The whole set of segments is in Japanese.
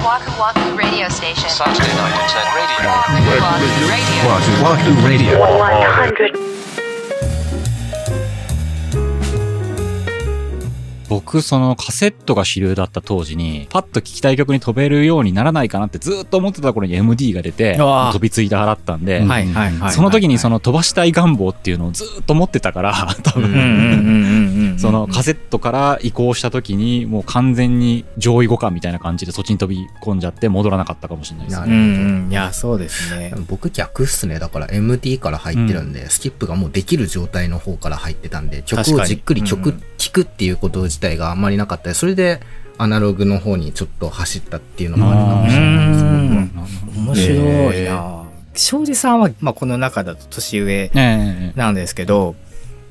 Waku Waku Radio Station. Saturday night at 10 radio. Waku Waku Radio. Wahoo Wahoo Radio. 100僕そのカセットが主流だった当時にパッと聴きたい曲に飛べるようにならないかなってずっと思ってた頃に MD が出て飛びついて払ったんで、はいはいはいはい。その時にその飛ばしたい願望っていうのをずっと持ってたから 多分、うんうんうんうんうん。そのカセットから移行した時にもう完全に上位互換みたいな感じでそっちに飛び込んじゃって戻らなかったかもしれないですうんうん。いや、そうですね。僕逆っすね。だから MD から入ってるんで、スキップがもうできる状態の方から入ってたんで、曲をじっくり曲うん聴くっていうこと自体があんまりなかったり、それでアナログの方にちょっと走ったっていうのもあるかもしれないです。面白いな庄司さんは、まあ、この中だと年上ええなんですけど、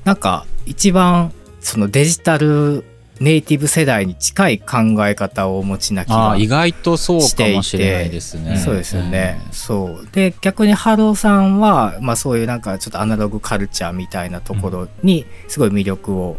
なんか一番そのデジタルネイティブ世代に近い考え方をお持ちな気が意外とそうかもしれないですねそうですよね。そう。で、逆にハローさんは、まあそういうなんかちょっとアナログカルチャーみたいなところにすごい魅力を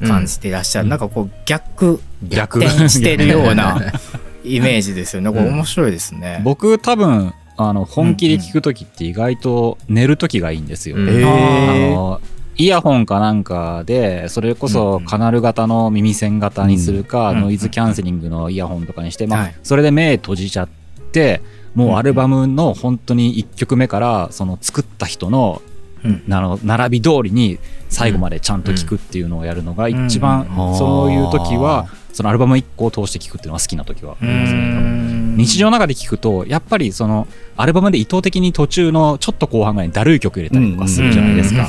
感じていらっしゃる。うん。なんかこう逆逆。転してるような イメージですよね。これ面白いですね。僕多分あの本気で聞く時って意外と寝る時がいいんですよ、うん。あのイヤホンかなんかでそれこそカナル型の耳栓型にするか、うんノイズキャンセリングのイヤホンとかにして、まあはい。それで目閉じちゃってもうアルバムの本当に1曲目からその作った人のうん。あの並び通りに最後までちゃんと聴くっていうのをやるのが一番うん。そういう時はそのアルバム1個を通して聴くっていうのが好きな時はあうりますね。ん。日常の中で聞くとやっぱりそのアルバムで意図的に途中のちょっと後半ぐらいにだるい曲入れたりとかするじゃないですか、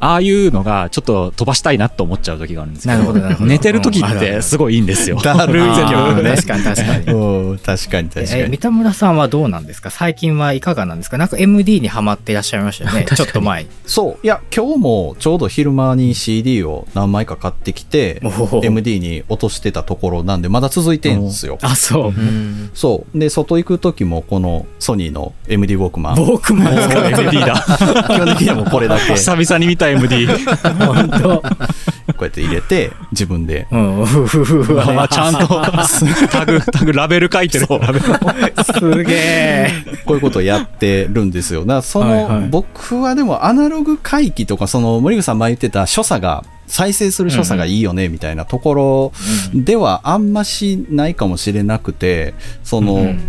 ああいうのがちょっと飛ばしたいなと思っちゃう時があるんですけなるほど寝てる時ってすごいいいんですよ。だるい。あ曲ねー確かに確かに。うん。確かに確かえ、に三田村さんはどうなんですか？最近はいかがなんですか？なんか MD にハマっていらっしゃいましたよね？ちょっと前。そう。いや今日もちょうど昼間に CD を何枚か買ってきて MD に落としてたところなんでまだ続いてんですよ。あ、そう。うん。そう。で外行く時もこのソニーの MD ウォークマン。ボークマン MD だ。基本的にはもうこれだけ。こ久々に見た MD 本当。うやって入れて自分でうん。ふふふふあちゃんとタグタグラベル書いてるラベルすげえ。こういうことをやってるんですよ。だからその、はいはい僕はでもアナログ回帰とか、その森口さん前言ってた所作が、再生する所作がいいよねみたいなところではあんましないかもしれなくて、その、うん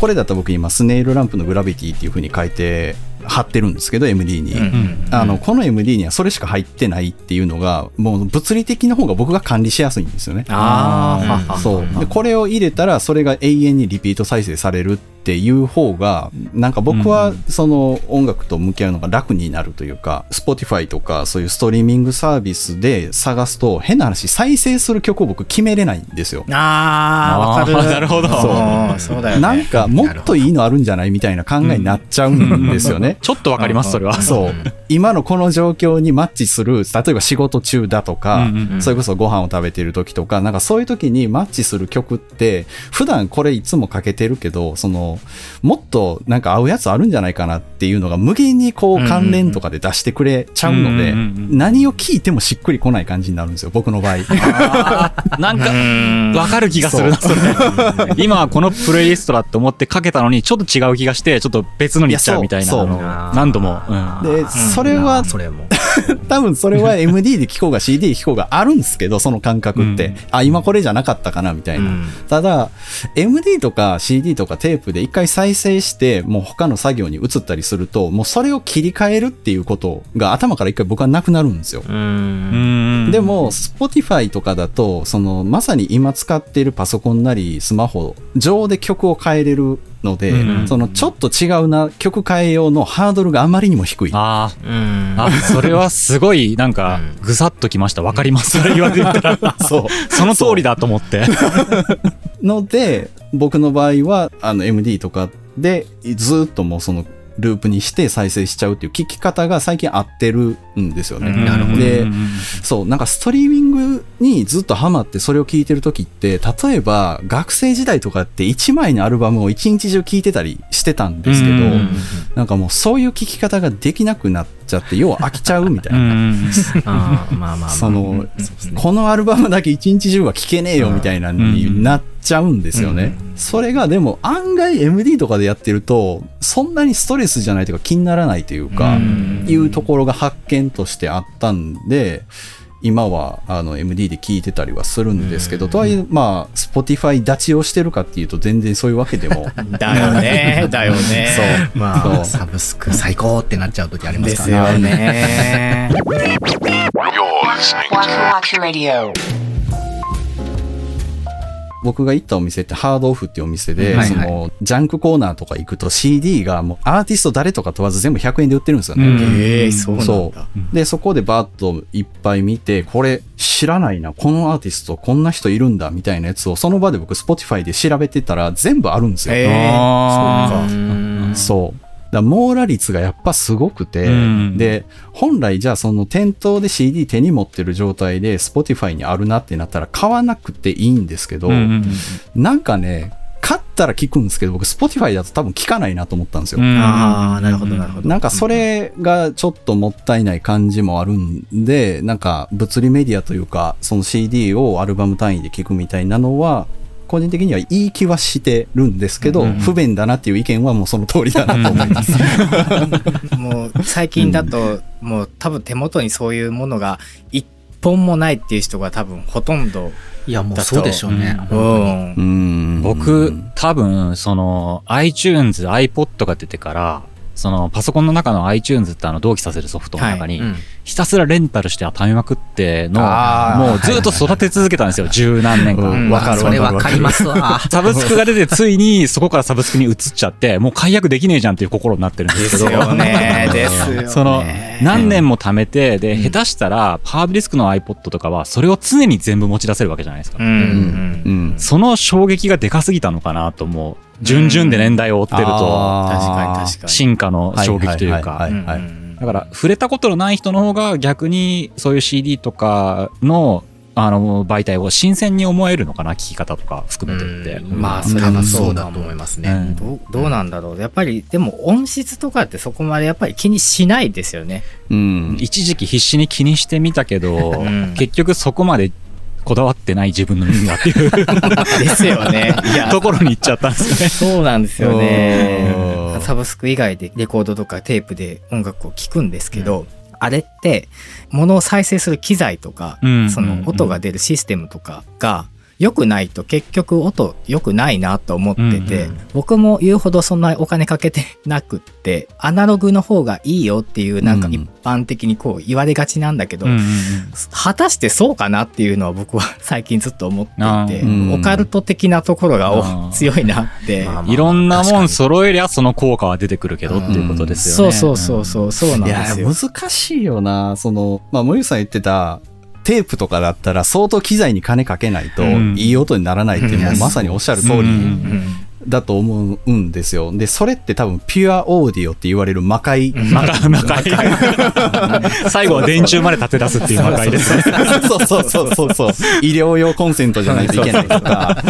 これだと僕今スネイルランプのグラビティっていう風に書いて貼ってるんですけど MD に、うん。あのこの MD にはそれしか入ってないっていうのがもう物理的な方が僕が管理しやすいんですよね。あー。ははそう。でこれを入れたらそれが永遠にリピート再生されるっていう方がなんか僕はその音楽と向き合うのが楽になるというか、Spotify とかそういうストリーミングサービスで探すと変な話再生する曲を僕決めれないんですよ。あー、わかる。あ ーなるほどそうそうだよね。なんかもっといいのあるんじゃないみたいな考えになっちゃうんですよね。ちょっとわかりますそれはそう。今のこの状況にマッチする、例えば仕事中だとか、うんうんうんそれこそご飯を食べてる時とか、なんかそういう時にマッチする曲って、普段これいつもかけてるけど、その、もっとなんか合うやつあるんじゃないかなっていうのが無限にこう関連とかで出してくれちゃうのでうんうんうんう、ん。何を聞いてもしっくりこない感じになるんですよ、僕の場合。なんかわかる気がするなそれ。今はこのプレイリストだって思ってかけたのにちょっと違う気がしてちょっと別のに行っちゃうみたいな何度も、うん。で、それはそれも。多分それは MD で聴こうが CD で聴こうがあるんですけど、その感覚って。うんあ、今これじゃなかったかなみたいな。うんただ、MD とか CD とかテープで一回再生して、もう他の作業に移ったりすると、もうそれを切り替えるっていうことが頭から一回僕はなくなるんですよ。でも、Spotify とかだと、その、まさに今使っているパソコンなりスマホ上で曲を変えれるので、うん。その、ちょっと違うな、曲変えようのハードルがあまりにも低い。あうん。ーあそれはすごいなんかぐさっときました。わかります。それ言われてたら。そう。その通りだと思って。ので、僕の場合は、あの、MD とかで、ずっともうその、ループにして再生しちゃうっていう聞き方が最近合ってるんですよね。なるほど。でうん、そう、なんかストリーミングにずっとハマってそれを聞いてる時って、例えば学生時代とかって1枚のアルバムを1日中聞いてたりしてたんですけど、うんなんかもうそういう聞き方ができなくなっちゃって、要は飽きちゃうみたいな。うんあーまあまあまあ。そのこのアルバムだけ一日中は聴けねえよみたいなになっちゃうんですよね。それがでも案外 MD とかでやってると、そんなにストレスじゃないというか気にならないというか、いうところが発見としてあったんで、今はあの MD で聞いてたりはするんですけど、とはいえ、まあ、Spotify 立ちをしてるかっていうと全然そういうわけでも。だよね、だよね。そう。まあ、そうサブスク最高ってなっちゃう時ありまですすからよね。Waku Waku Radio. 僕が行ったお店ってハードオフっていうお店で、はいはいそのジャンクコーナーとか行くと CD がもうアーティスト誰とか問わず全部100円で売ってるんですよね。うんええそうなんそだ。う。で、そこでバーッといっぱい見て、これ知らないな、このアーティストこんな人いるんだみたいなやつをその場で僕 Spotify で調べてたら全部あるんですよ。ええあそうか。うんそう。だ網羅率がやっぱすごくて、うんで、本来じゃあその店頭で CD 手に持ってる状態で Spotify にあるなってなったら買わなくていいんですけど、うんうんうんなんかね、買ったら聞くんですけど、僕 Spotify だと多分聞かないなと思ったんですよ。うんああ、なるほど、なるほど。なんかそれがちょっともったいない感じもあるんで、なんか物理メディアというか、その CD をアルバム単位で聞くみたいなのは、個人的にはいい気はしてるんですけど、うん不便だなっていう意見はもうその通りだなと思います。もう最近だと、もう多分手元にそういうものが一本もないっていう人が多分ほとんど。いや、もうそうでしょうね。うん。うん僕、多分、その、iTunes、iPod が出てから、その、パソコンの中の iTunes ってあの、同期させるソフトの中に、うんひたすらレンタルして貯めまくっての、もうずっと育て続けたんですよ、十何年間。うんわかるそれわかりますわ。サブスクが出て、ついにそこからサブスクに移っちゃって、もう解約できねえじゃんっていう心になってるんでですすけど。よね。ですよね。その、何年も貯めて、で、下手したら、パワーブリスクの iPod とかは、それを常に全部持ち出せるわけじゃないですか。その衝撃がでかすぎたのかなと思う。順々で年代を追ってると。進化の衝撃というか。だから、触れたことのない人の方が逆に、そういう CD とかの、あの、媒体を新鮮に思えるのかな、聞き方とか含めてって。うんまあそれはそうだと思いますね。うんどうどうなんだろうやっぱりでも音質とかってそこまでやっぱり気にしないですよね。うん。一時期必死に気にしてみたけど、ん結局そこまでこだわってない自分の耳がっていう ですよね。いやところに行っちゃったんですよね。そうなんですよねう。んサブスク以外でレコードとかテープで音楽を聴くんですけど、あれって物を再生する機材とか、うんその音が出るシステムとかが良くないと結局音良くないなと思ってて、うんうん。僕も言うほどそんなお金かけてなくってアナログの方がいいよっていうなんかうん。一般的にこう言われがちなんだけど、うんうんうん。果たしてそうかなっていうのは僕は 最近ずっと思っていて、あー。オカルト的なところが強いなって。まあまあいろんなもん揃えりゃその効果は出てくるけどっていうことですよね。そうそうそうそう、そうなんいやですよ。難しいよな。そのまあ森口さん言ってたテープとかだったら相当機材に金かけないとうん。いい音にならないって、うんもうまさにおっしゃる通りうんだと思うんですよ。で、それって多分ピュアオーディオって言われる魔界。魔界、魔界。最後は電柱まで立て出すっていう魔界ですね。そうそうそうそうそう。医療用コンセントじゃないといけないとか、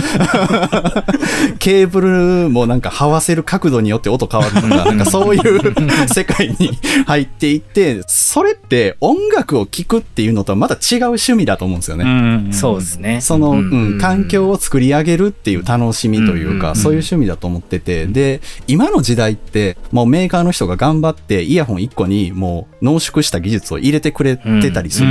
ケーブルもなんか這わせる角度によって音変わるとか、なんかそういう世界に入っていって、それって音楽を聴くっていうのとはまた違う趣味だと思うんですよね。んそうですね。その、ううんん、環境を作り上げるっていう楽しみというか、うんそういう趣味だと思ってて、で、今の時代って、もうメーカーの人が頑張って、イヤホン1個にもう濃縮した技術を入れてくれてたりする。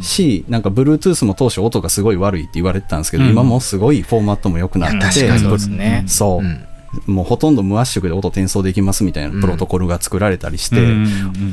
し、なんか Bluetooth も当初音がすごい悪いって言われてたんですけど、うん今もうすごいフォーマットも良くなって、確かにそうですね。そう、うんもうほとんど無圧縮で音転送できますみたいなプロトコルが作られたりして、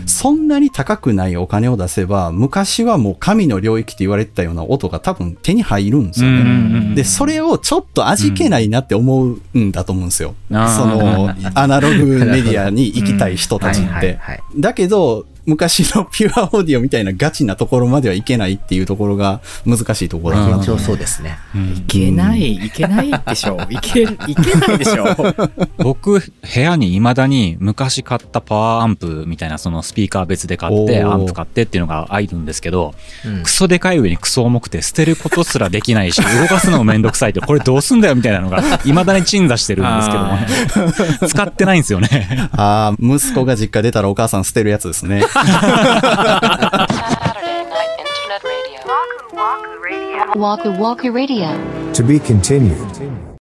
そんなに高くないお金を出せば、昔はもう神の領域って言われてたような音が多分手に入るんですよね。で、それをちょっと味気ないなって思うんだと思うんですよ。その、アナログメディアに行きたい人たちって。だけど、昔のピュアオーディオみたいなガチなところまではいけないっていうところが難しいところだなそうですね。いけない、いけないでしょ。いけ、いけないでしょ。僕、部屋に未だに昔買ったパワーアンプみたいなそのスピーカー別で買って、アンプ買ってっていうのがあるんですけど、うんクソでかい上にクソ重くて捨てることすらできないし、動かすのもめんどくさいって、これどうすんだよみたいなのが未だに鎮座してるんですけどもね。使ってないんですよね。ああ、息子が実家出たらお母さん捨てるやつですね。Saturday Night Internet Radio. Waku Waku Radio. To be continued.